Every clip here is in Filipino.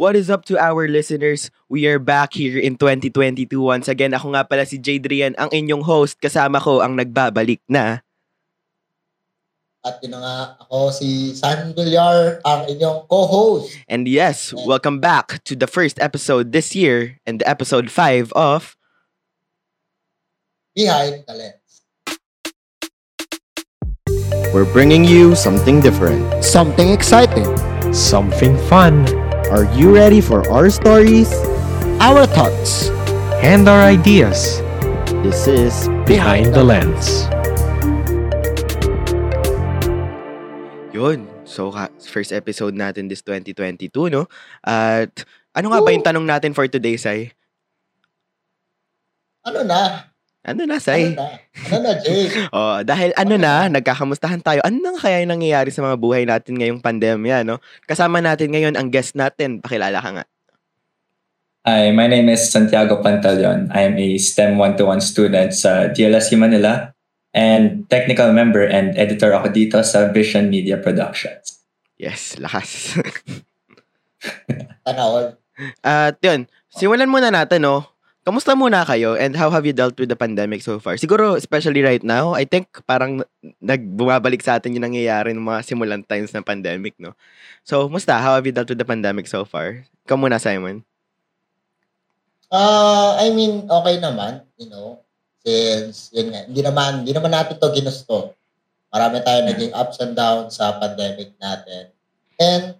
What is up to our listeners? We are back here in 2022 once again. Ako nga pala si Jadrian, ang inyong host. Kasama ko ang nagbabalik na. At yun nga, ako si San Villar, ang inyong co-host. And yes, welcome back to the first episode this year and the episode 5 of Behind the Lens. We're bringing you something different, Something exciting. something fun, Are you ready for our stories? Our thoughts. and our ideas This is behind the lens. Yun. So, first episode natin this 2022, no? At ano nga ba yung tanong natin for today, Sai? Ano na? Ano na, Ano Sai? na? Ano na, Jay? Oh, dahil ano na, nagkakamustahan tayo. Ano na kaya yung nangyayari sa mga buhay natin ngayong pandemya, no? Kasama natin ngayon ang guest natin. Pakilala ka nga. Hi, my name is Santiago Pantaleon. I am a STEM 1-to-1 student sa DLSU Manila and technical member and editor ako dito sa Vision Media Productions. Yes, lakas. Tanaol. At yun, simulan muna natin, no? Kamusta muna kayo and how have you dealt with the pandemic so far? Siguro, especially right now, I think parang nagbumabalik sa atin yung nangyayari ng mga simulan times ng pandemic, no? So, musta? How have you dealt with the pandemic so far? Ikaw muna, Simon. Ah, I mean, okay naman, you know. Since, yun nga, hindi naman, hindi naman natin to ginusto. Marami tayo naging ups and downs sa pandemic natin. And,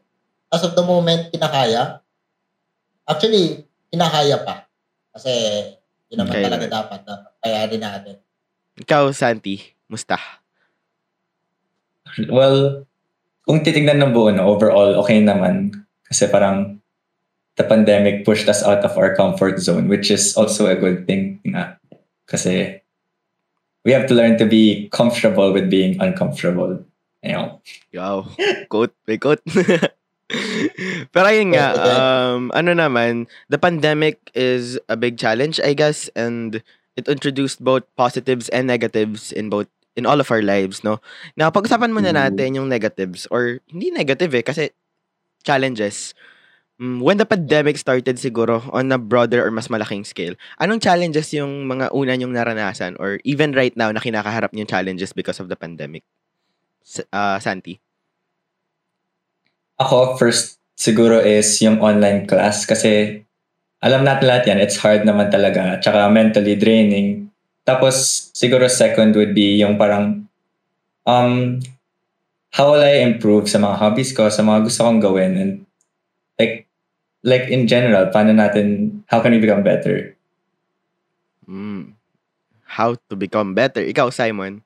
as of the moment, kinakaya. Actually, kinakaya pa. Kasi, yun naman Okay. talaga dapat na kayanin natin. Ikaw, Santi, musta? Well, kung titignan ng buo, no, overall, okay naman. Kasi parang the pandemic pushed us out of our comfort zone, which is also a good thing nga. Kasi we have to learn to be comfortable with being uncomfortable. Ayun. Wow. Quote, may quote. Pero ayun nga, um, ano naman, the pandemic is a big challenge, I guess, and it introduced both positives and negatives in both in all of our lives, no? Now, pag-usapan muna Mm. natin yung negatives, or hindi negative eh, kasi challenges. Mm, When the pandemic started siguro on a broader or mas malaking scale, anong challenges yung mga una nyong naranasan or even right now na kinakaharap yung challenges because of the pandemic? Ah, Santi? Ako, first siguro is yung online class kasi alam natin lahat yan, it's hard naman talaga. Tsaka mentally draining. Tapos, siguro second would be yung parang, um, how will I improve sa mga hobbies ko, sa mga gusto kong gawin, and like, like in general, paano natin, how can we become better? Mm. How to become better. Ikaw, Simon.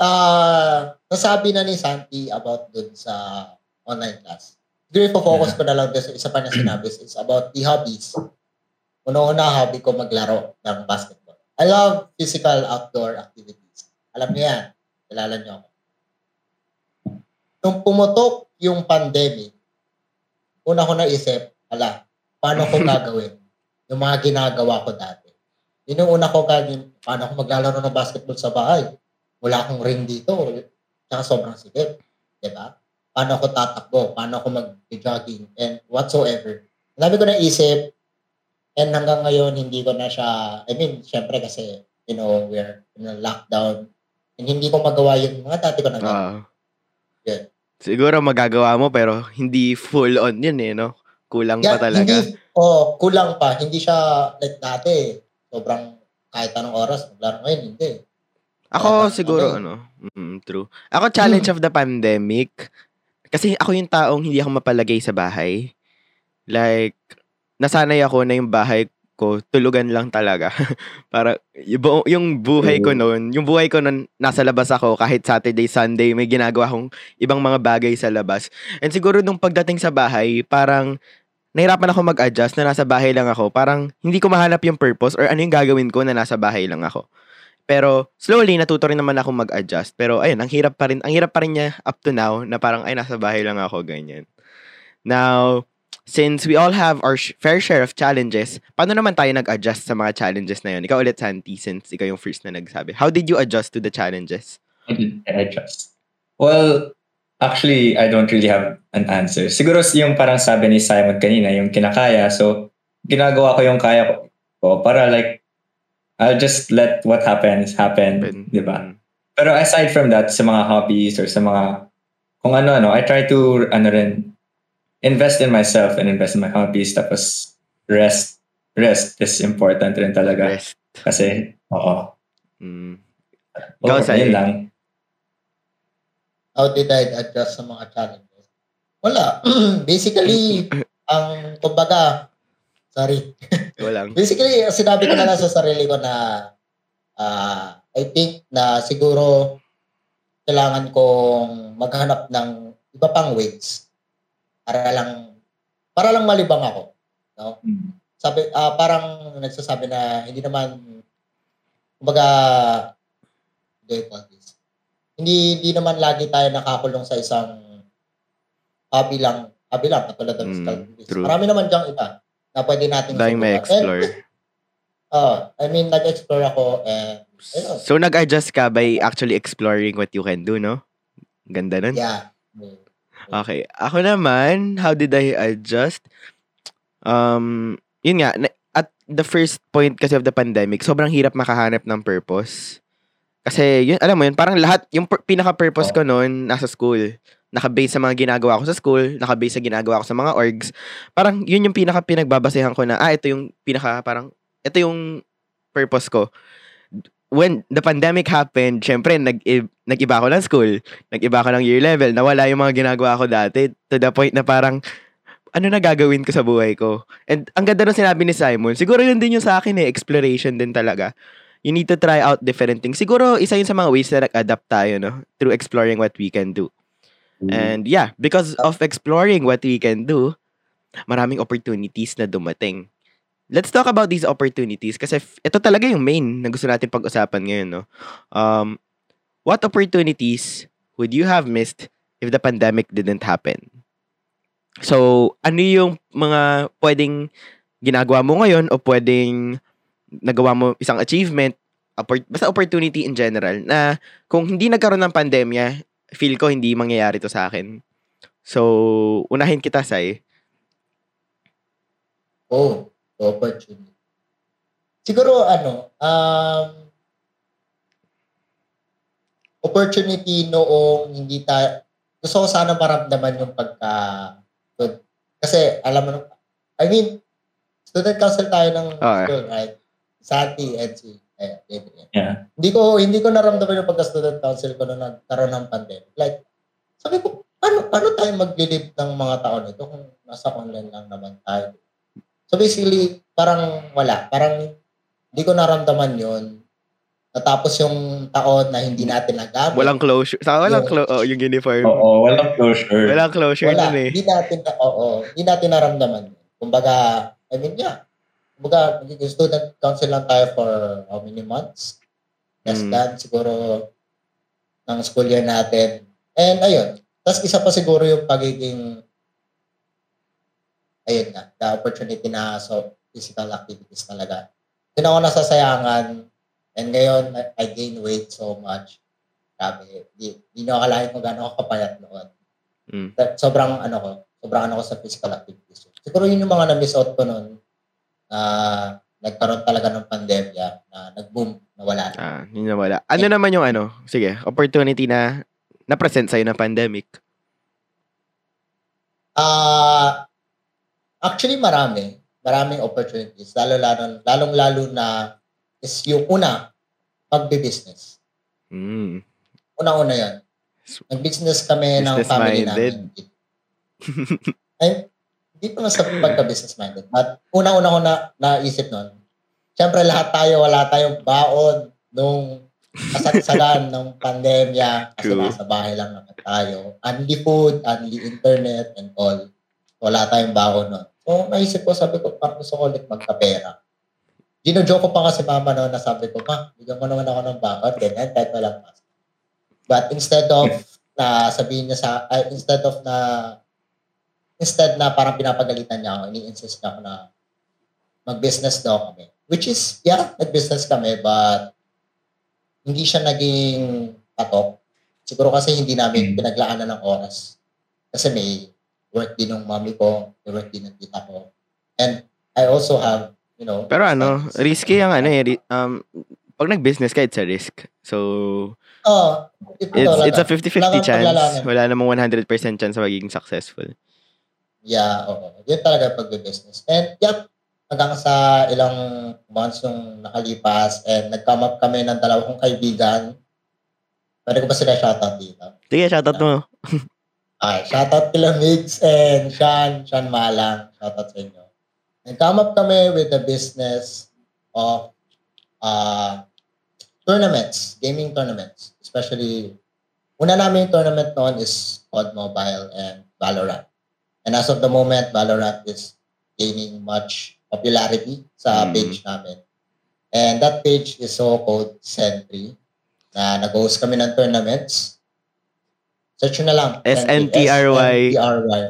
Ah, nasabi na ni Santi about dun sa online class. Siguro ipo-focus ko na lang dun sa isa pa na sinabi is about the hobbies. Una-una, hobby ko maglaro ng basketball. I love physical outdoor activities. Alam niyo yan. Kilala niyo ako. Nung pumutok yung pandemic, una ko naisip, ala, paano ko gagawin yung mga ginagawa ko dati. Yun yung una ko gagawin, paano ko maglalaro ng basketball sa bahay wala akong ring dito. Tsaka sobrang sikip. Diba? Paano ako tatakbo? Paano ako mag-jogging? And whatsoever. Sabi ko na isip, and hanggang ngayon, hindi ko na siya, I mean, syempre kasi, you know, we're in a lockdown. And hindi ko magawa yung mga dati ko na gawin. Ah. Yeah. Siguro magagawa mo pero hindi full on yun eh, no? Kulang pa Yeah, talaga. Hindi, oh, kulang pa. Hindi siya like dati. Sobrang kahit anong oras, maglaro ngayon, hindi. Ako Tama, siguro okay. ano, mm, true. Ako challenge of the pandemic kasi ako yung taong hindi ako mapalagay sa bahay. Like nasanay ako na yung bahay ko tulugan lang talaga. Para yung buhay ko noon, yung buhay ko noon nasa labas ako kahit Saturday, Sunday may ginagawa akong ibang mga bagay sa labas. And siguro nung pagdating sa bahay, parang nahirapan ako mag-adjust na nasa bahay lang ako. Parang hindi ko mahanap yung purpose or ano yung gagawin ko na nasa bahay lang ako. Pero slowly natuto rin naman ako mag-adjust. Pero ayun, ang hirap pa rin, ang hirap pa rin niya up to now na parang ay nasa bahay lang ako ganyan. Now, since we all have our sh- fair share of challenges, paano naman tayo nag-adjust sa mga challenges na yun? Ikaw ulit, Santi, since ikaw yung first na nagsabi. How did you adjust to the challenges? How did I adjust? Well, Actually, I don't really have an answer. Siguro yung parang sabi ni Simon kanina, yung kinakaya. So, ginagawa ko yung kaya ko para like, I'll just let what happens happen, Happen. di ba? Mm. Pero aside from that, sa mga hobbies or sa mga, kung ano-ano, I try to, ano rin, invest in myself and invest in my hobbies. Tapos, rest. Rest is important rin talaga. Rest. Kasi, oo. Mm. Ikaw, yun lang. How did I adjust sa mga challenges? Wala. Basically, ang kumbaga, sorry. Walang. Basically, sinabi ko na lang sa sarili ko na ah, I think na siguro kailangan kong maghanap ng iba pang ways para lang para lang malibang ako. No? Mm. Sabi ah, parang nagsasabi na hindi naman kumbaga? Hindi hindi naman lagi tayo nakakulong sa isang hobby lang, hobby lang katulad ng Mm. Marami naman diyang iba na pwede nating Dahil may explore. And, oh, I mean, nag-explore ako and ayun, So, nag-adjust ka by actually exploring what you can do, no? Ganda nun. yeah. Okay. Ako naman, how did I adjust? Um, yun nga, at the first point kasi of the pandemic, sobrang hirap makahanap ng purpose. Kasi, yun, alam mo yun, parang lahat, yung pinaka-purpose ko noon, nasa school. Naka-base sa mga ginagawa ko sa school, naka-base sa ginagawa ko sa mga orgs. Parang, yun yung pinaka-pinagbabasehan ko na, ah, ito yung pinaka, parang, ito yung purpose ko. When the pandemic happened, syempre, nag, nag-iba ako ng school nag-iba ko ng year level, nawala yung mga ginagawa ko dati to the point na parang, ano na gagawin ko sa buhay ko? And ang ganda nung sinabi ni Simon, siguro yun din yung sa akin eh, exploration din talaga. You need to try out different things. Siguro isa yun sa mga ways na nag-adapt tayo, no? Through exploring what we can do. And yeah, because of exploring what we can do, maraming opportunities na dumating. Let's talk about these opportunities kasi f- ito talaga yung main na gusto natin pag-usapan ngayon, no? Um, what opportunities would you have missed if the pandemic didn't happen? So, ano yung mga pwedeng ginagawa mo ngayon o pwedeng nagawa mo isang achievement, oppor- basta opportunity in general, na kung hindi nagkaroon ng pandemya, feel ko hindi mangyayari to sa akin. So, unahin kita, Sai. Oh, opportunity. Siguro ano, um, opportunity noong hindi tayo, gusto ko sana maramdaman yung pagka, good. kasi alam mo, I mean, student council tayo ng Okay. school, right? Santi, Edsi, eh, Gabriel. Yeah. Hindi ko, hindi ko naramdaman yung pagka-student council ko nung nagkaroon ng pandemic. Like, sabi ko, paano, paano tayo mag-live ng mga taon ito kung nasa online lang naman tayo? So basically, parang wala. Parang hindi ko naramdaman yon Natapos yung taon na hindi natin nagamit. Walang closure. Sa walang Yung- clo- oh, yung uniform. Oo, walang closure. Walang closure Wala. dun eh. Hindi natin, na- oo, hindi natin naramdaman. Kumbaga, I mean, yeah. Kumbaga, magiging student council lang tayo for how many months? Less Mm. than siguro ng school year natin. And ayun. Tapos isa pa siguro yung pagiging ayun nga, the opportunity na so physical activities talaga. Doon ako nasasayangan and ngayon I, I gain weight so much. Grabe. Di, di nyo akalain kung gaano ako kapayat noon. Mm. Sobrang ano ko, sobrang ano ko sa physical activities. Siguro yun yung mga na-miss out ko noon na nagkaroon talaga ng pandemya na nag-boom, nawala na. Ah, yun na wala. Ano naman yung ano? Sige, opportunity na na-present sa'yo ng pandemic. Ah, actually marami, maraming opportunities. Lalo lalo lalong lalo na is yung una pagbe-business. Mm. Una-una 'yan. Nag-business kami ng family Business-minded. namin. Ay, hindi pa sa pagka-business minded. But una-una ko na naisip nun, Siyempre lahat tayo, wala tayong baon nung kasagsagan ng pandemya kasi True. nasa bahay lang naman tayo. Only food, only internet and all. Wala tayong baon nun. So naisip ko, sabi ko, parang gusto ko ulit magkapera. Gino-joke ko pa kasi mama noon na sabi ko, ma, bigyan mo naman ako ng baon, ganyan, kahit walang mask. But instead of na sabihin niya sa, ay, instead of na, instead na parang pinapagalitan niya ako, ini-insist niya ako na mag-business daw kami. Which is, yeah, nag-business kami, but hindi siya naging patok. Siguro kasi hindi namin Mm. pinaglaanan ng oras. Kasi may work din ng mami ko, may work din ng tita ko. And I also have, you know, Pero ano, risky ang ano eh. Um, pag nag-business ka, it's a risk. So, Oh, ito it's, it's a 50-50 Kailangan chance. Wala namang 100% chance na magiging successful. Yeah, oo. Yun talaga pag business And yep, hanggang sa ilang months yung nakalipas and nag-come up kami ng dalawa kong kaibigan. Pwede ko ba sila shoutout dito? Sige, shoutout mo. Ah, shoutout kila Migs and Sean, Sean Malang. Shoutout sa inyo. Nag-come up kami with the business of uh, tournaments, gaming tournaments. Especially, una namin yung tournament noon is COD Mobile and Valorant. And as of the moment, Valorant is gaining much popularity sa Mm. page namin. And that page is so called Sentry na nag-host kami ng tournaments. Search na lang. S-N-T-R-Y. S-N-T-R-Y.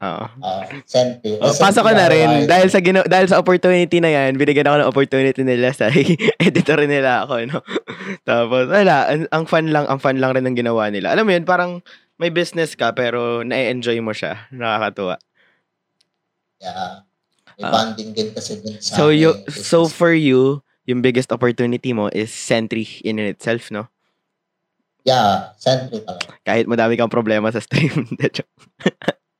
Oo. Uh, Sentry. Oh, pasok ko na rin. Dahil sa gino- dahil sa opportunity na yan, binigyan ako ng opportunity nila sa editor nila ako, no? Tapos, wala, ang, ang fun lang, ang fun lang rin ng ginawa nila. Alam mo yun, parang may business ka, pero na-enjoy mo siya. Nakakatuwa. Yeah. May bonding din kasi dun sa So, you, so for you, yung biggest opportunity mo is Sentry in itself, no? Yeah, Sentry talaga. Kahit madami kang problema sa stream.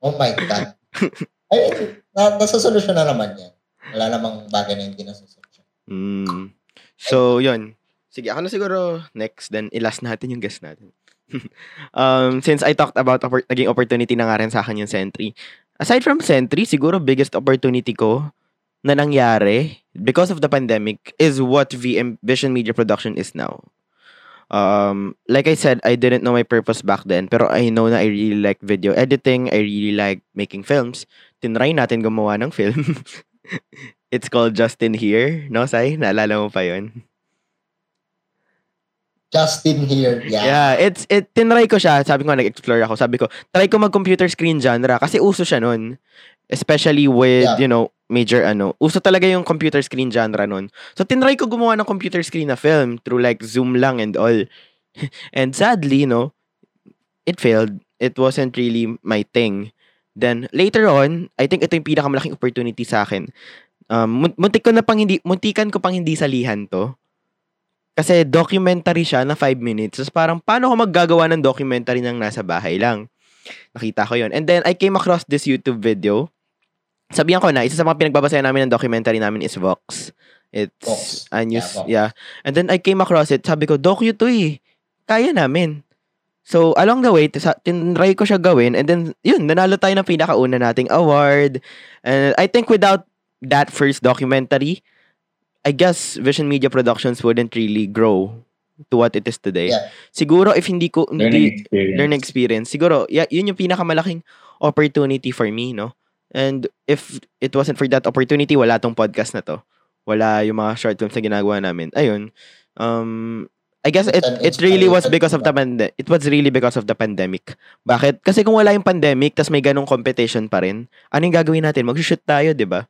Oh my God. Ay, na, nasasolusyon na naman yan. Wala namang bagay na hindi nasasolusyon. Mm. So, yun. Sige, ako na siguro next. Then, ilas natin yung guest natin. um, since I talked about oppor- naging opportunity na nga rin sa akin yung Sentry. Aside from Sentry, siguro biggest opportunity ko na nangyari because of the pandemic is what VM Vision Media Production is now. Um, like I said, I didn't know my purpose back then, pero I know na I really like video editing, I really like making films. Tinry natin gumawa ng film. It's called Justin Here, no, Sai? Naalala mo pa yun? Justin here. Yeah. Yeah, it's it tinry ko siya. Sabi ko nag-explore ako. Sabi ko, try ko mag-computer screen genre kasi uso siya nun. Especially with, Yeah. you know, major ano. Uso talaga yung computer screen genre nun. So tinry ko gumawa ng computer screen na film through like Zoom lang and all. and sadly, no, it failed. It wasn't really my thing. Then later on, I think ito yung pinakamalaking opportunity sa akin. Um, mun- muntik ko na pang hindi, muntikan ko pang hindi salihan to. Kasi documentary siya na 5 minutes. Tapos parang, paano ko maggagawa ng documentary ng nasa bahay lang? Nakita ko yon And then, I came across this YouTube video. Sabihan ko na, isa sa mga pinagbabasayan namin ng documentary namin is Vox. It's Vox. a news, Yeah, yeah. And then, I came across it. Sabi ko, docu to eh. Kaya namin. So, along the way, tinry ko siya gawin. And then, yun, nanalo tayo ng pinakauna nating award. And I think without that first documentary, I guess Vision Media Productions wouldn't really grow to what it is today. Yeah. Siguro if hindi ko Learning hindi experience. learning experience, siguro yeah, yun yung pinakamalaking opportunity for me, no? And if it wasn't for that opportunity, wala tong podcast na to. Wala yung mga short films na ginagawa namin. Ayun. Um I guess it it really was because of the pande- it was really because of the pandemic. Bakit? Kasi kung wala yung pandemic tas may ganong competition pa rin, ano yung gagawin natin? Mag-shoot tayo, 'di ba?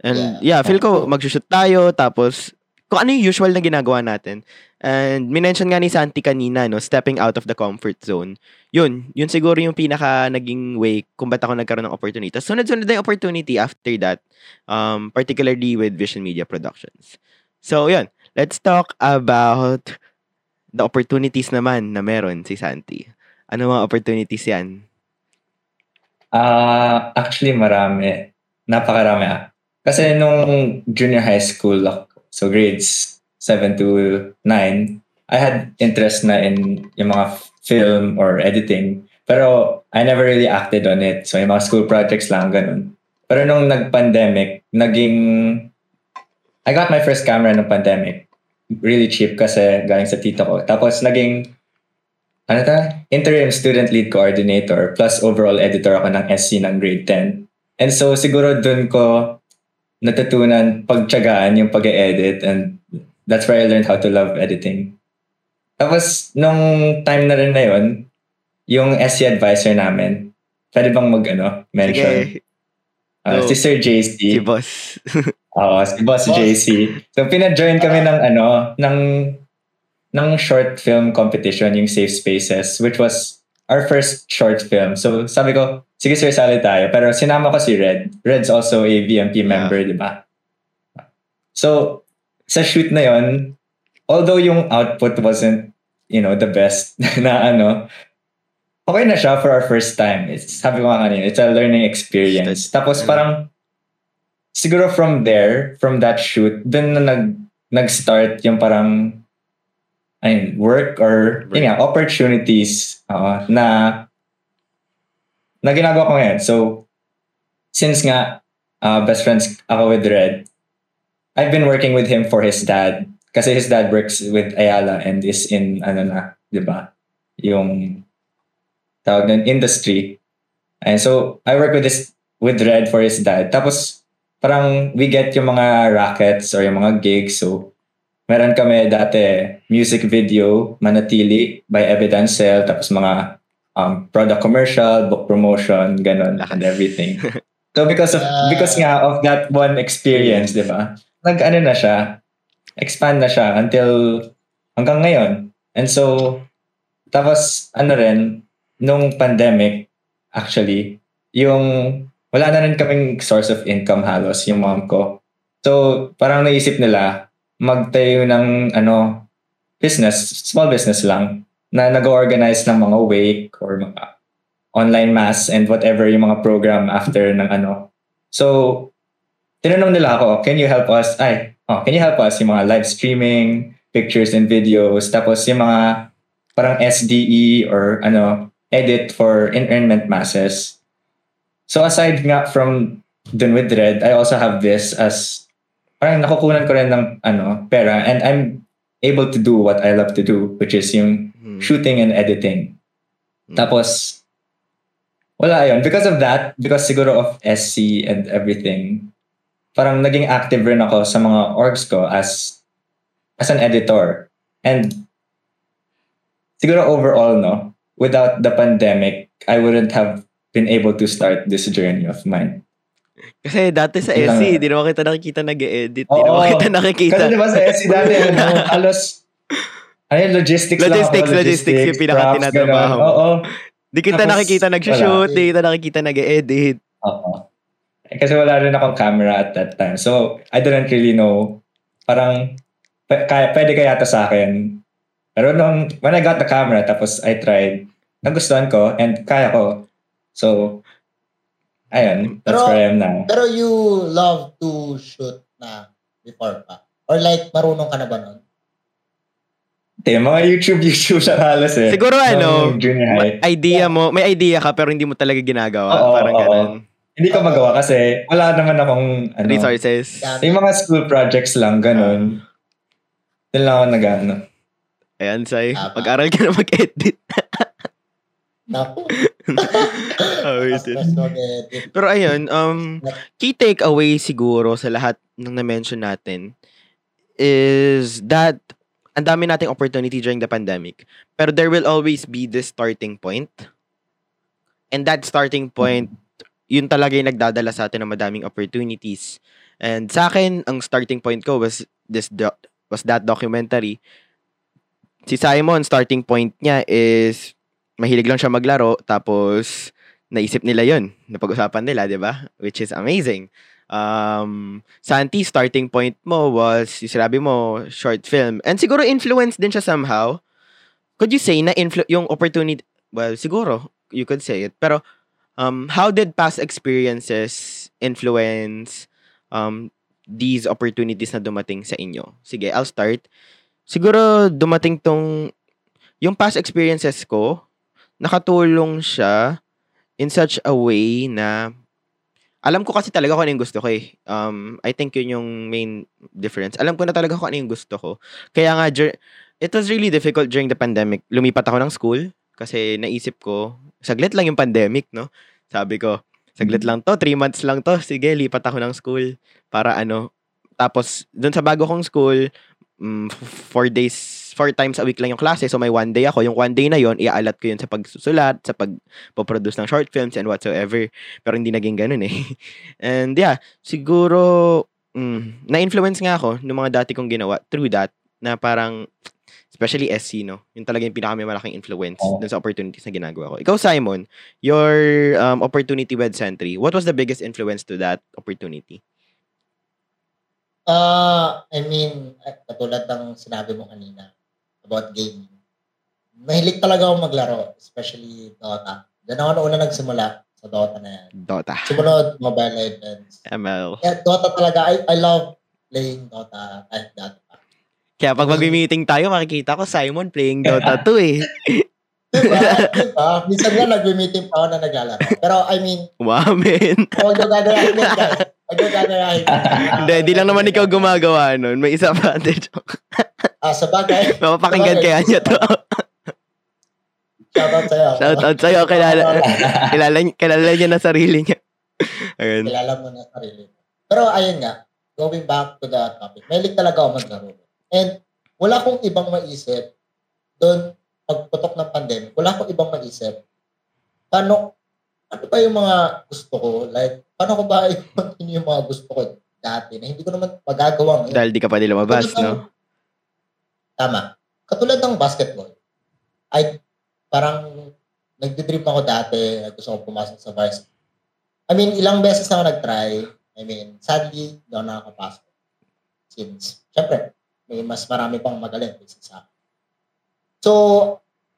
And yeah, Yeah. feel ko mag-shoot tayo tapos kung ano yung usual na ginagawa natin. And minention nga ni Santi kanina, no, stepping out of the comfort zone. Yun, yun siguro yung pinaka naging way kung ba't ako nagkaroon ng opportunity. Tapos sunod-sunod na yung opportunity after that, um, particularly with Vision Media Productions. So, yun. Let's talk about the opportunities naman na meron si Santi. Ano mga opportunities yan? Ah, actually marami. Napakarami ah. Kasi nung junior high school so grades 7 to 9, I had interest na in yung mga film or editing. Pero I never really acted on it. So yung mga school projects lang, ganun. Pero nung nag-pandemic, naging... I got my first camera nung pandemic. Really cheap kasi galing sa tito ko. Tapos naging ano ta? Interim student lead coordinator plus overall editor ako ng SC ng grade 10. And so siguro dun ko natutunan pagtyagaan yung pag edit and that's where I learned how to love editing. Tapos nung time na rin na yun, yung SC advisor namin, pwede bang mag ano, mention? Sige, Ah, Go. si Sir JC. si boss. Oo, si Boss Boss. JC. So, pina-join kami ng ano, ng ng short film competition, yung Safe Spaces, which was our first short film. So sabi ko, sige sir, sali tayo. Pero sinama ko si Red. Red's also a VMP member, di ba? So, sa shoot na yon, although yung output wasn't, you know, the best na ano, okay na siya for our first time. It's, sabi ko nga kanina, it's a learning experience. Tapos parang, siguro from there, from that shoot, dun na nag, nag-start yung parang, ayun, work or, yun nga, opportunities uh, na, na ginagawa ko ngayon. So, since nga, uh, best friends ako with Red, I've been working with him for his dad. Kasi his dad works with Ayala and is in, ano na, di ba? Yung, tawag ng industry. And so, I work with this, with Red for his dad. Tapos, parang we get yung mga rackets or yung mga gigs. So, meron kami dati music video, Manatili by Evidencel, tapos mga um, product commercial, book promotion, ganun, and everything. So because of because nga of that one experience, 'di ba? Nag-ano na siya, expand na siya until hanggang ngayon. And so tapos ano rin nung pandemic actually yung wala na rin kaming source of income halos yung mom ko. So parang naisip nila magtayo ng ano business, small business lang na nag-organize ng mga wake or mga online mass and whatever yung mga program after ng ano. So, tinanong nila ako, can you help us? Ay, oh, can you help us yung mga live streaming, pictures and videos, tapos yung mga parang SDE or ano, edit for internment masses. So aside nga from dun with Red, I also have this as parang nakukunan ko rin ng ano, pera and I'm able to do what I love to do, which is yung Hmm. shooting and editing. Mm. Tapos, wala yun. Because of that, because siguro of SC and everything, parang naging active rin ako sa mga orgs ko as as an editor. And siguro overall, no, without the pandemic, I wouldn't have been able to start this journey of mine. Kasi dati sa Yun lang. SC, di naman kita nakikita nag-edit. Di Oo. naman kita nakikita. Kasi di ba sa SC dati, ano, halos, ano yun, logistics, lang Logistics, ako, logistics yung pinaka props, tinatrabaho ganun. mo. Oo. Di kita Tapos, nakikita nag-shoot, di kita nakikita nag-edit. Oo. Eh, Kasi wala rin akong camera at that time. So, I didn't really know. Parang, p- kaya, pwede kaya to sa akin. Pero nung, when I got the camera, tapos I tried, nagustuhan ko, and kaya ko. So, ayun, that's Pero- where I am now. Pero you love to shoot na before pa? Or like, marunong ka na ba nun? Hindi, mga YouTube, YouTube siya halos eh. Siguro ano, idea mo, may idea ka pero hindi mo talaga ginagawa. Oo, parang oo. ganun. Hindi ko magawa kasi wala naman akong, ano, Resources. Yung mga school projects lang, ganun. Doon lang ako nag-ano. Ayan, Sai. Mag-aral ka na mag-edit. Naku. Oh. Pero ayun, um, key takeaway siguro sa lahat ng na-mention natin is that ang dami nating opportunity during the pandemic. Pero there will always be this starting point. And that starting point, yun talaga yung nagdadala sa atin ng madaming opportunities. And sa akin, ang starting point ko was this doc- was that documentary. Si Simon, starting point niya is mahilig lang siya maglaro tapos naisip nila yun. Napag-usapan nila, di ba? Which is amazing. Um, Santi, starting point mo was, yung sinabi mo, short film. And siguro influence din siya somehow. Could you say na influ- yung opportunity, well, siguro, you could say it. Pero, um, how did past experiences influence um, these opportunities na dumating sa inyo? Sige, I'll start. Siguro, dumating tong, yung past experiences ko, nakatulong siya in such a way na alam ko kasi talaga kung ano yung gusto ko eh. Um, I think yun yung main difference. Alam ko na talaga kung ano yung gusto ko. Kaya nga, it was really difficult during the pandemic. Lumipat ako ng school kasi naisip ko, saglit lang yung pandemic, no? Sabi ko, saglit lang to, three months lang to. Sige, lipat ako ng school para ano. Tapos, dun sa bago kong school, f- four days, four times a week lang yung klase. So, may one day ako. Yung one day na yon iaalat ko yun sa pagsusulat, sa pagpoproduce ng short films and whatsoever. Pero hindi naging ganun eh. And yeah, siguro, mm, na-influence nga ako ng mga dati kong ginawa through that na parang especially SC, no? Yun talaga yung pinaka may malaking influence Oo. dun sa opportunities na ginagawa ko. Ikaw, Simon, your um, opportunity with Sentry, what was the biggest influence to that opportunity? Ah, I mean, katulad ng sinabi mo kanina about gaming. Mahilig talaga ako maglaro, especially Dota. Diyan ako na una nagsimula sa Dota na yan. Dota. Sumunod, Mobile Legends. ML. Yeah, Dota talaga. I, I love playing Dota kahit dati pa. Kaya pag mag-meeting tayo, makikita ko Simon playing Dota 2 eh. Diba? diba? Minsan nga nag-meeting pa ako na naglalaro. Pero I mean, Wow, man. huwag gagayahin yun, guys. Yun. Hindi, di lang naman ikaw gumagawa nun. May isa pa. Ah, sa bagay, Mapapakinggan kaya niya to. shoutout sa'yo. Shoutout sa'yo. Kilala, kilala, kilala niya na sarili niya. Ayun. kilala mo na sarili mo. Pero ayun nga, going back to the topic, mahilig talaga ako maglaro. And wala akong ibang maisip doon pagputok ng pandemic, wala akong ibang maisip. Paano, ano ba yung mga gusto ko? Like, paano ko ba i-continue yung mga gusto ko dati na hindi ko naman magagawa ngayon? Dahil di ka pa nila mabas, no? ng- Tama. Katulad ng basketball. Ay, parang nagdidream ako dati, gusto ko pumasok sa varsity. I mean, ilang beses na ako nag-try. I mean, sadly, hindi ako nakakapasok. Since, syempre, may mas marami pang magaling kaysa sa akin. So,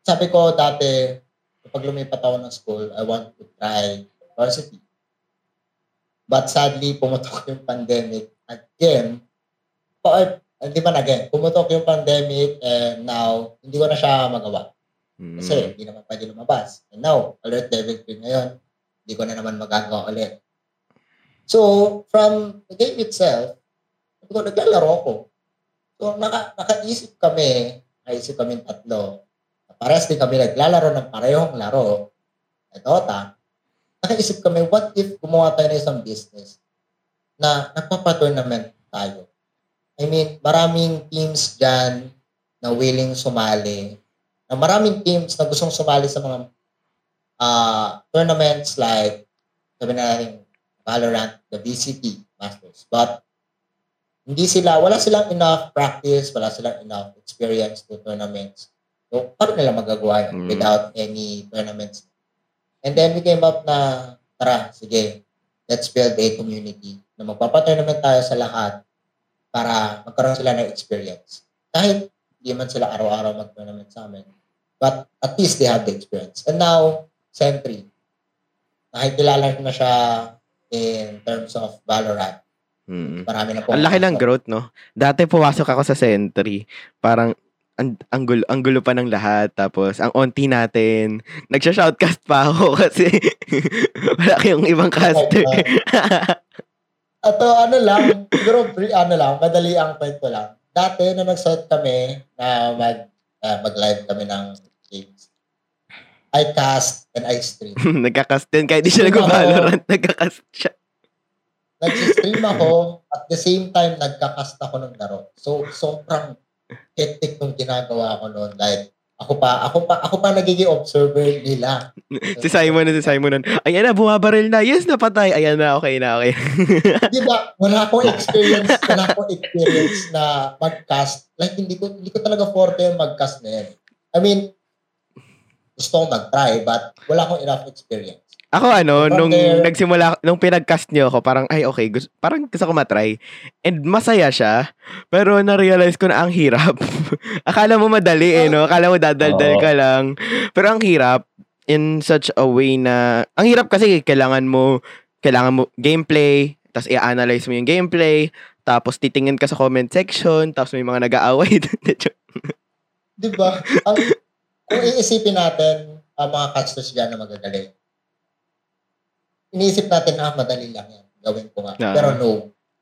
sabi ko dati, kapag lumipat ako ng school, I want to try varsity. But sadly, pumutok yung pandemic again. Pa, hindi man again, pumutok yung pandemic and now, hindi ko na siya magawa. Mm. Kasi hindi naman pwede lumabas. And now, alert level 3 ngayon, hindi ko na naman magagawa ulit. So, from the game itself, ko, naglalaro ako. So, naka, nakaisip kami, nakaisip kami tatlo, parehas din kami naglalaro ng parehong laro, na Dota, nakaisip kami, what if gumawa tayo ng isang business na nagpapa-tournament tayo? I mean, maraming teams dyan na willing sumali, na maraming teams na gustong sumali sa mga uh, tournaments like sabi na natin Valorant, the VCT Masters. But hindi sila, wala silang enough practice, wala silang enough experience to tournaments. So, paano nila magagawa yun Mm. without any tournaments? And then we came up na, tara, sige, let's build a community na magpapa-tournament tayo sa lahat para magkaroon sila ng experience. Kahit hindi man sila araw-araw mag-tournament sa amin. But at least they have the experience. And now, Sentry, nakikilala na siya in terms of Valorant. Mm. Marami na po. Ang laki ng growth, no? Dati pumasok ako sa Sentry. Parang, ang, ang, gulo, ang gulo pa ng lahat. Tapos, ang onti natin. Nagsha-shoutcast pa ako kasi wala kayong ibang caster. Ato, ano lang, siguro, ano lang, madali ang kwento lang. Dati, na nag-set kami na mag, ah, mag-live kami ng games, I cast and I stream. Nagkakast din. Kahit di siya nag-valorant, nagkakast siya. Nag-stream ako, at the same time, nagkakast ako ng laro. So, sobrang hectic nung ginagawa ko noon. Like, ako pa, ako pa, ako pa nagiging observer nila. Si Simon na si Simon nun. Ayan na, bumabaril na. Yes, napatay. Ayan na, okay na, okay. Di ba, wala akong experience, wala akong experience na mag-cast. Like, hindi ko, hindi ko talaga forte yung mag-cast na yan. I mean, gusto ko mag-try, but wala akong enough experience. Ako ano, From nung there- nagsimula, nung pinag-cast niyo ako, parang, ay okay, gusto, parang gusto ko matry. And masaya siya, pero na-realize ko na ang hirap. Akala mo madali eh, no? Akala mo dadaldal Oo. ka lang. Pero ang hirap, in such a way na, ang hirap kasi kailangan mo, kailangan mo gameplay, tapos i-analyze mo yung gameplay, tapos titingin ka sa comment section, tapos may mga nag-aaway. Di ba? Ang, kung iisipin natin, ang mga casters dyan na magagaling, iniisip natin, ah, madali lang yan. Gawin ko nga. Ah. Pero no,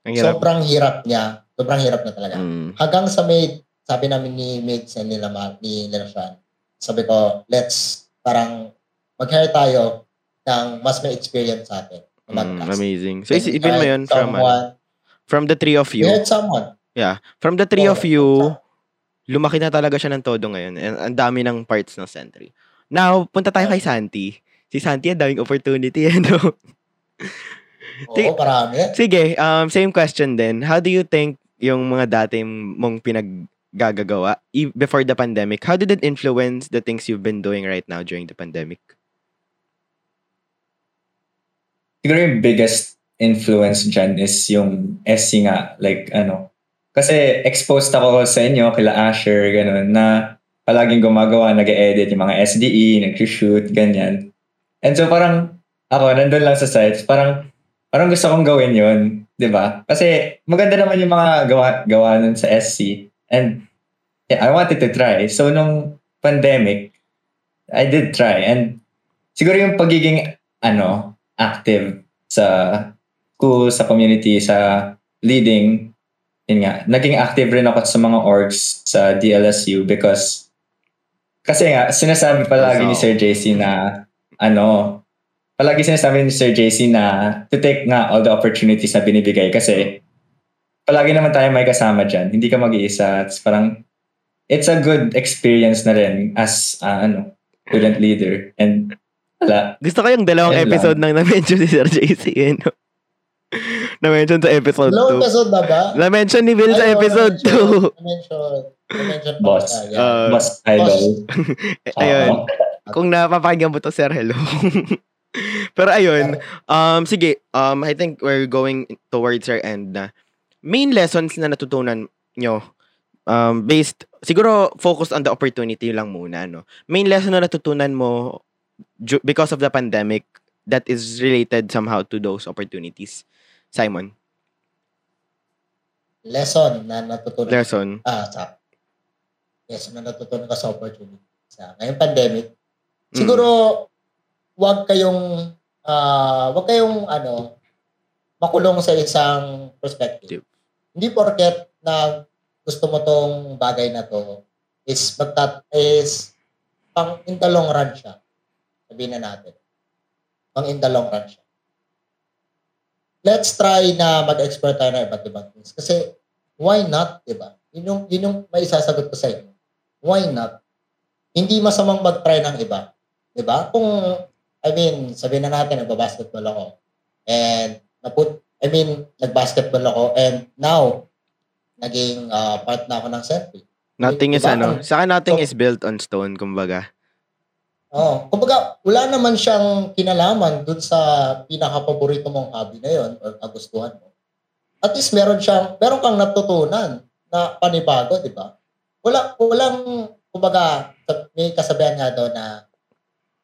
ang hirap. sobrang hirap niya. Sobrang hirap na talaga. Mm. hanggang sa may, sabi namin ni Migs and nila, Ma- ni Sean, sabi ko, let's parang mag-hire tayo ng mas may experience sa atin. na Mm, amazing. So, isipin mo yun from, ano, someone, from the three of you. hired someone. From the three Oo. of you, lumaki na talaga siya ng todo ngayon. And ang dami ng parts ng Sentry. Now, punta tayo kay Santi. Si Santi, ang daming opportunity. Ano? Oo, parami. Sige, um, same question din. How do you think yung mga dati mong pinag gagagawa e- before the pandemic. How did it influence the things you've been doing right now during the pandemic? siguro yung biggest influence dyan is yung SC nga. Like, ano, kasi exposed ako sa inyo, kila Asher, ganun, na palaging gumagawa, nag-edit yung mga SDE, nag-shoot, ganyan. And so parang, ako, nandun lang sa sites, parang, parang gusto kong gawin yun, di ba? Kasi maganda naman yung mga gawa, gawa nun sa SC. And yeah, I wanted to try. So nung pandemic, I did try. And siguro yung pagiging, ano, active sa school, sa community, sa leading, yun nga, naging active rin ako sa mga orgs sa DLSU because kasi nga, sinasabi palagi ni Sir JC na ano, palagi sinasabi ni Sir JC na to take nga all the opportunities na binibigay kasi palagi naman tayo may kasama dyan. Hindi ka mag-iisa. It's parang, it's a good experience na rin as, uh, ano, student leader. And wala, Gusto ko yung dalawang Yan lang. episode nang na-mention ni Sir JC. Eh, no? na-mention sa episode Dalawang 2. episode na ba? Na-mention ni Will sa Ay, oo, episode 2. na-mention. Na-mention. Boss. Uh, boss idol. ayun. Kung napapakinggan mo to, Sir, hello. Pero ayun, um, sige, um, I think we're going towards our end na. Main lessons na natutunan nyo, um, based, siguro focused on the opportunity lang muna, no? Main lesson na natutunan mo ju- because of the pandemic that is related somehow to those opportunities. Simon, lesson na natutunan. lesson. Ah, sa lesson na natutunan ko sa opportunity. Sa ngayong pandemic, siguro wag kayong ah wag kayong ano makulong sa isang perspective. Hindi porket na gusto mo tong bagay na to is magtat is pang in the long run siya. Sabihin na natin. Pang in the long run siya. Let's try na mag-explore tayo ng iba't ibang things. Kasi why not, di ba? Yun yung, yun yung may isasagot ko sa inyo. Why not? Hindi masamang mag-try ng iba. Di ba? Kung, I mean, sabihin na natin, nagbabasketball ako. And, naput, I mean, nagbasketball ako. And now, naging ah, part na ako ng Sentry. Nothing is Diba? ano, sa akin nothing So- is built on stone, kumbaga. Oo. Kumbaga, wala naman siyang kinalaman dun sa pinaka-paborito mong hobby na yon or kagustuhan mo. At least meron siyang, meron kang natutunan na panibago, di ba? Wala, walang, kumbaga, may kasabihan nga daw na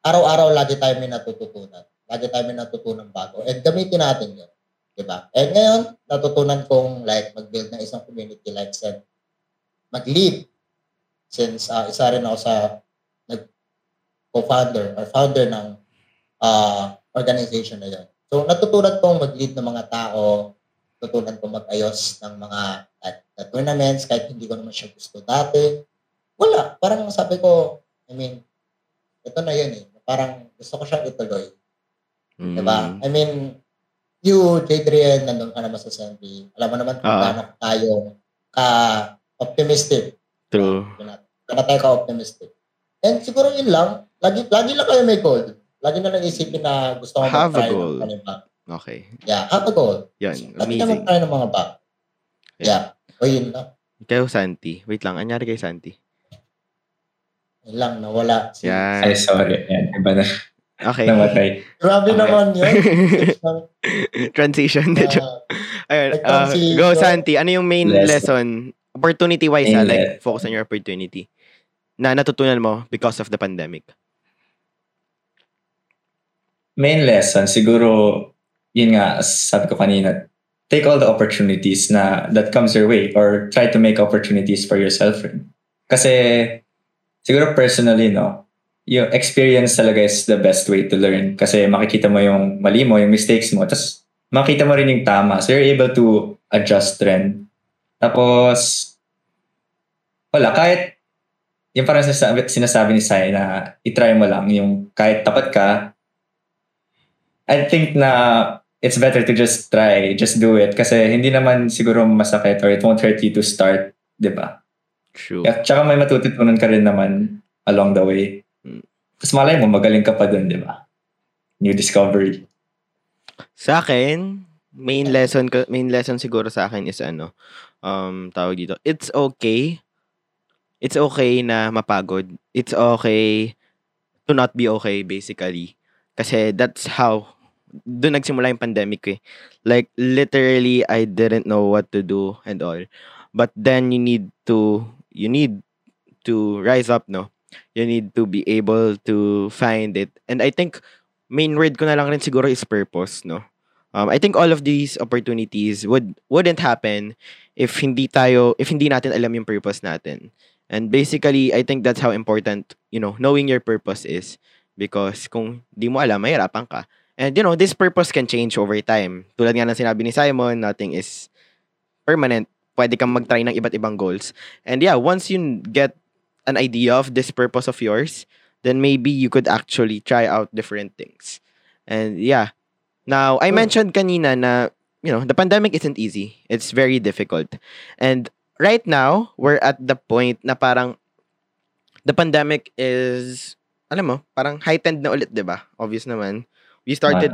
araw-araw lagi tayo may natututunan. Lagi tayo may natutunan bago. And gamitin natin yun. Di ba? And ngayon, natutunan kong like mag-build ng isang community like said, mag-lead. Since ah, isa rin ako sa co-founder or founder ng uh, organization na yun. So, natutunan kong mag-lead ng mga tao, natutunan kong mag-ayos ng mga at, at tournaments kahit hindi ko naman siya gusto dati. Wala. Parang sabi ko, I mean, ito na yun eh. Parang gusto ko siyang ituloy. Mm. Diba? I mean, you, Jadrian, nandun ka naman sa Sentry. Alam mo naman kung Ah. gaano tayo ka-optimistic. True. Kaya tayo ka-optimistic. And siguro yun lang, lagi, lagi lang kayo may goal. Lagi na lang isipin na gusto ko Have a goal. Okay. Yeah, have a goal. Yan. Lagi na Amazing. mag-try ng mga bago. Yeah. O yun lang. Kayo, Santi. Wait lang. Anyari kay Santi? Lang, nawala. Si, Yan. Ay, sorry. Yan, iba na. Okay. Namatay. Grabe Okay. naman yun. Transition. uh, Ayun. uh, go, Santi. Ano yung main Lesson. lesson? Opportunity-wise, ah, Main like, focus on your opportunity na natutunan mo because of the pandemic. Main lesson, siguro, yun nga, sabi ko kanina, take all the opportunities na that comes your way or try to make opportunities for yourself rin. Kasi, siguro personally, no, yung experience talaga is the best way to learn. Kasi makikita mo yung mali mo, yung mistakes mo, tapos makita mo rin yung tama. So, you're able to adjust rin. Tapos, wala, kahit yung parang sinasabi, sinasabi ni Sai na itry mo lang yung kahit tapat ka, I think na it's better to just try, just do it. Kasi hindi naman siguro masakit or it won't hurt you to start, di ba? True. At saka may matututunan ka rin naman along the way. Tapos malay mo, magaling ka pa dun, di ba? New discovery. Sa akin, main lesson main lesson siguro sa akin is ano, um, tawag dito, it's okay it's okay na mapagod. It's okay to not be okay, basically. Kasi that's how, doon nagsimula yung pandemic eh. Like, literally, I didn't know what to do and all. But then you need to, you need to rise up, no? You need to be able to find it. And I think, main word ko na lang rin siguro is purpose, no? Um, I think all of these opportunities would wouldn't happen if hindi tayo if hindi natin alam yung purpose natin. And basically, I think that's how important, you know, knowing your purpose is because kung di mo alam, mahirapan ka. And you know, this purpose can change over time. Tulad nga ng sinabi ni Simon, nothing is permanent. Pwede kang mag-try ng iba't ibang goals. And yeah, once you get an idea of this purpose of yours, then maybe you could actually try out different things. And yeah. Now, I Hmm. mentioned kanina na, you know, the pandemic isn't easy. It's very difficult. And right now, we're at the point na parang the pandemic is, alam mo, parang heightened na ulit, di ba? Obvious naman. We started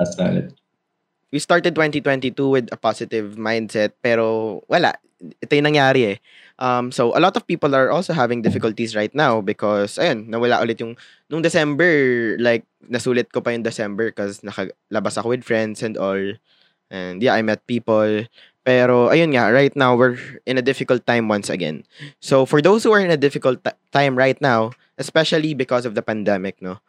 we started 2022 with a positive mindset pero wala ito yung nangyari eh um so a lot of people are also having difficulties right now because ayun nawala ulit yung nung December like nasulit ko pa yung December because nakalabas ako with friends and all and yeah I met people pero ayun nga right now we're in a difficult time once again so for those who are in a difficult ti- time right now especially because of the pandemic no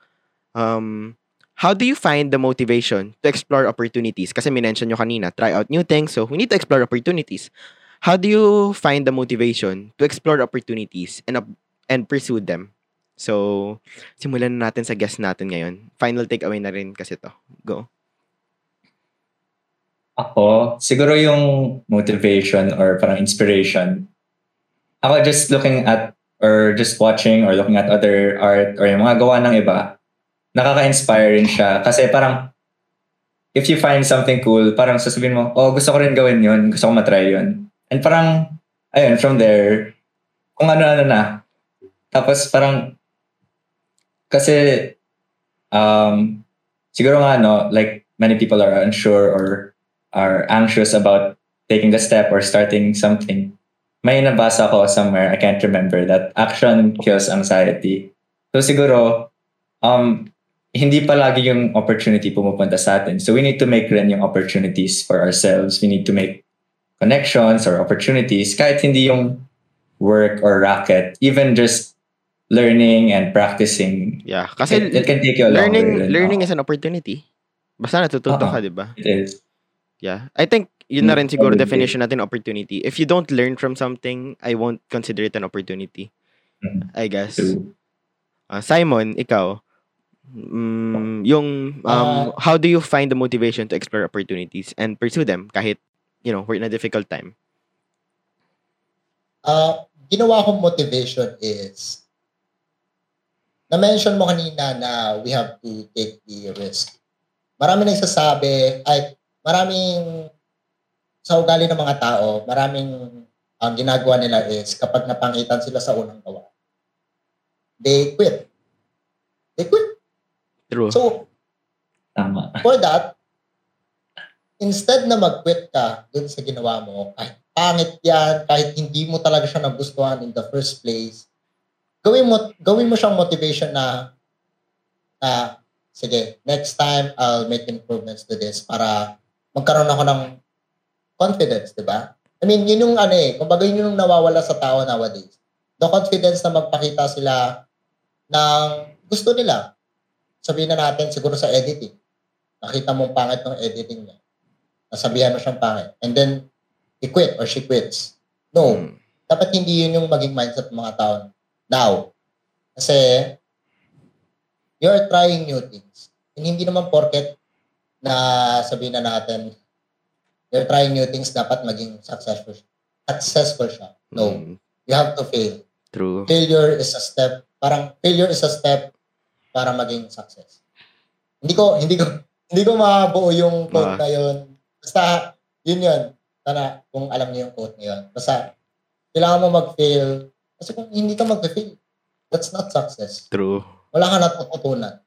um how do you find the motivation to explore opportunities? Kasi minention nyo kanina, try out new things. So, we need to explore opportunities. How do you find the motivation to explore opportunities and op- and pursue them? So, simulan na natin sa guest natin ngayon. Final takeaway na rin kasi to. Go. Ako, siguro yung motivation or parang inspiration. Ako just looking at or just watching or looking at other art or yung mga gawa ng iba, nakaka-inspire rin siya. Kasi parang, if you find something cool, parang sasabihin mo, oh, gusto ko rin gawin yun, gusto ko matry yun. And parang, ayun, from there, kung ano-ano na. Tapos parang, kasi, um, siguro nga, no, like, many people are unsure or are anxious about taking the step or starting something. May nabasa ko somewhere, I can't remember, that action kills anxiety. So siguro, um, hindi palagi yung opportunity pumupunta sa atin. So we need to make rin yung opportunities for ourselves. We need to make connections or opportunities kahit hindi yung work or racket. Even just learning and practicing. Yeah. Kasi it, it can take you a learning rin. learning is an opportunity. Basta natututo Oo. ka, di ba? it is. Yeah. I think yun na Mm, rin siguro probably. definition natin opportunity. If you don't learn from something, I won't consider it an opportunity. Mhm. I guess. True. Ah, Simon, ikaw, mm, yung um, Ah. how do you find the motivation to explore opportunities and pursue them kahit you know we're in a difficult time? uh, ginawa kong motivation is, na-mention mo kanina na we have to take the risk. Marami nagsasabi, ay, maraming, sa ugali ng mga tao, maraming ang ginagawa nila is kapag napangitan sila sa unang gawa, they quit. They quit. True. So, Tama. for that, instead na mag-quit ka dun sa ginawa mo, kahit pangit yan, kahit hindi mo talaga siya nagustuhan in the first place, gawin mo, gawin mo siyang motivation na, na, sige, next time, I'll make improvements to this para magkaroon ako ng confidence, di ba? I mean, yun yung ano eh, kumbaga yun yung nawawala sa tao nowadays. The confidence na magpakita sila ng gusto nila. Sabihin na natin siguro sa editing nakita mong pangit ng editing niya. Nasabihan mo siyang pangit. And then, he quit or she quits. No. Mm. Dapat hindi yun yung maging mindset ng mga tao now. Kasi, you're trying new things. And hindi naman porket na sabihin na natin, you're trying new things, dapat maging successful, successful siya. No. Mm, You have to fail. true. Failure is a step, parang failure is a step para maging success. Hindi ko, hindi ko, hindi ko mabuo yung quote Ah. na yun. Basta, yun yun. Sana, kung alam niyo yung quote yun. Basta, kailangan mo mag-fail. Kasi kung hindi ka mag-fail, that's not success. True. Wala ka natututunan.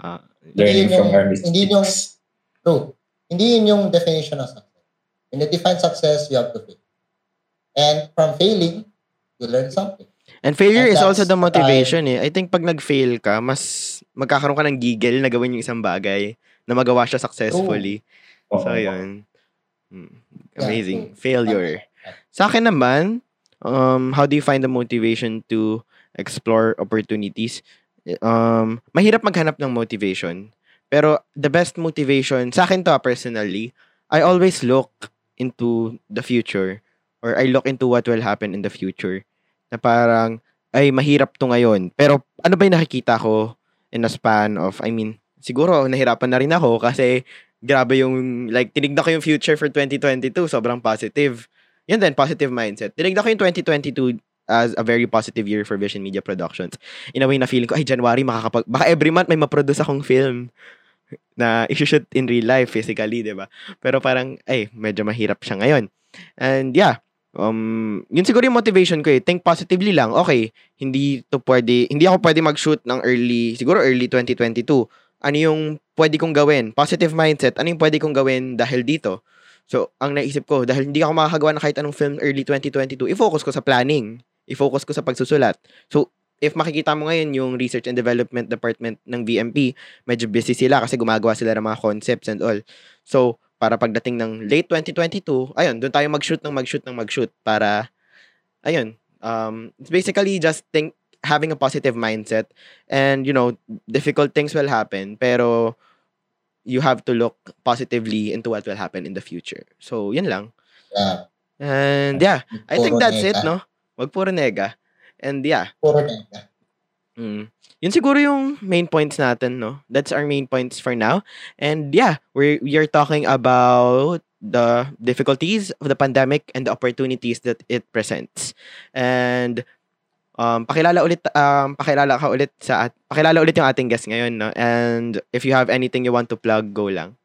Ah, Learning Hindi from yung- our hindi yung- mistakes. True. Hindi yun yung definition of success. When you define success, you have to fail. And from failing, you learn something. And failure And is also the the motivation eh. I think pag nag-fail ka, mas magkakaroon ka ng giggle na gawin yung isang bagay na magawa siya successfully. Oo. So, yun. Mm, Yeah, Amazing. Failure. Sa akin naman, um, how do you find the motivation to explore opportunities? Um, mahirap maghanap ng motivation. Pero the best motivation, sa akin to ah, personally, I always look into the future or I look into what will happen in the future. Na parang, ay, mahirap to ngayon. Pero ano ba yung nakikita ko in a span of, I mean, siguro nahirapan na rin ako kasi grabe yung, like, tinignan ko yung future for 2022, sobrang positive. Yan din, positive mindset. Tinignan ko yung 2022 as a very positive year for Vision Media Productions. In a way na feeling ko, ay, January, makakapag, baka every month may maproduce akong film na i-shoot in real life, physically, di ba? Pero parang, ay, medyo mahirap siya ngayon. And yeah, um, yun siguro yung motivation ko eh. Think positively lang. Okay, hindi to pwede, hindi ako pwede mag-shoot ng early, siguro early 2022. Ano yung pwede kong gawin? Positive mindset. Ano yung pwede kong gawin dahil dito? So, ang naisip ko, dahil hindi ako makakagawa ng kahit anong film early 2022, i-focus ko sa planning. I-focus ko sa pagsusulat. So, if makikita mo ngayon yung research and development department ng VMP, medyo busy sila kasi gumagawa sila ng mga concepts and all. So, para pagdating ng late 2022, ayun, doon tayo mag-shoot ng mag-shoot ng mag-shoot para, ayun, um, it's basically just think, having a positive mindset and, you know, difficult things will happen, pero you have to look positively into what will happen in the future. So, yun lang. Yeah. And yeah, I think that's it, nega. no? Wag puro nega. And yeah, Puro nega. Mm. Yun siguro yung main points natin, no? That's our main points for now. And yeah, we're we are talking about the difficulties of the pandemic and the opportunities that it presents. And um pakilala ulit um pakilala ka ulit sa at pakilala ulit yung ating guest ngayon, no? And if you have anything you want to plug, go lang.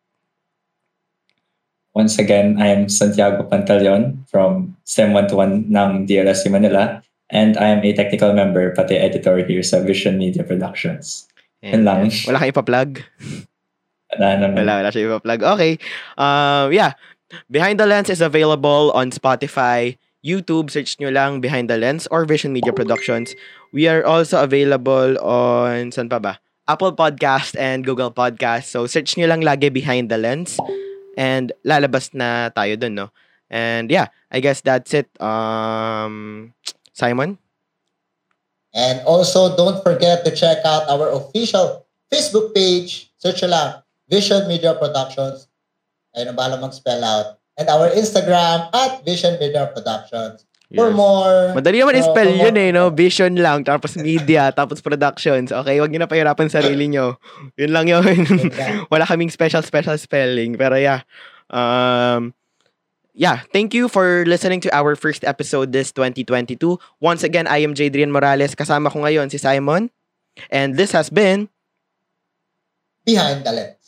Once again, I am Santiago Pantaleon from STEM 121 ng DLSU Manila. And I am a technical member, pati editor here sa Vision Media Productions. And, lang. uh, wala kang ipa-plug? Wala naman. Wala, wala siya ipa-plug. Okay. Um, yeah. Behind the Lens is available on Spotify, YouTube. Search nyo lang Behind the Lens or Vision Media Productions. We are also available on, saan pa ba? Apple Podcast and Google Podcast. So, search nyo lang lagi Behind the Lens. And lalabas na tayo dun, no? And yeah, I guess that's it. Um, Simon? And also, don't forget to check out our official Facebook page. Search nyo lang, Vision Media Productions. Ayun bahala mag-spell out. And our Instagram at Vision Media Productions. For Yes. more... Madali naman for- i-spell for yun eh, no? Vision lang, tapos media, tapos productions. Okay, wag niyo na pahirapan sarili nyo. Yun lang yun. Wala kaming special, special spelling. Pero yeah. Um, yeah, thank you for listening to our first episode this 2022. Once again, I am Jadrian Morales. Kasama ko ngayon si Simon. And this has been Behind the Lens.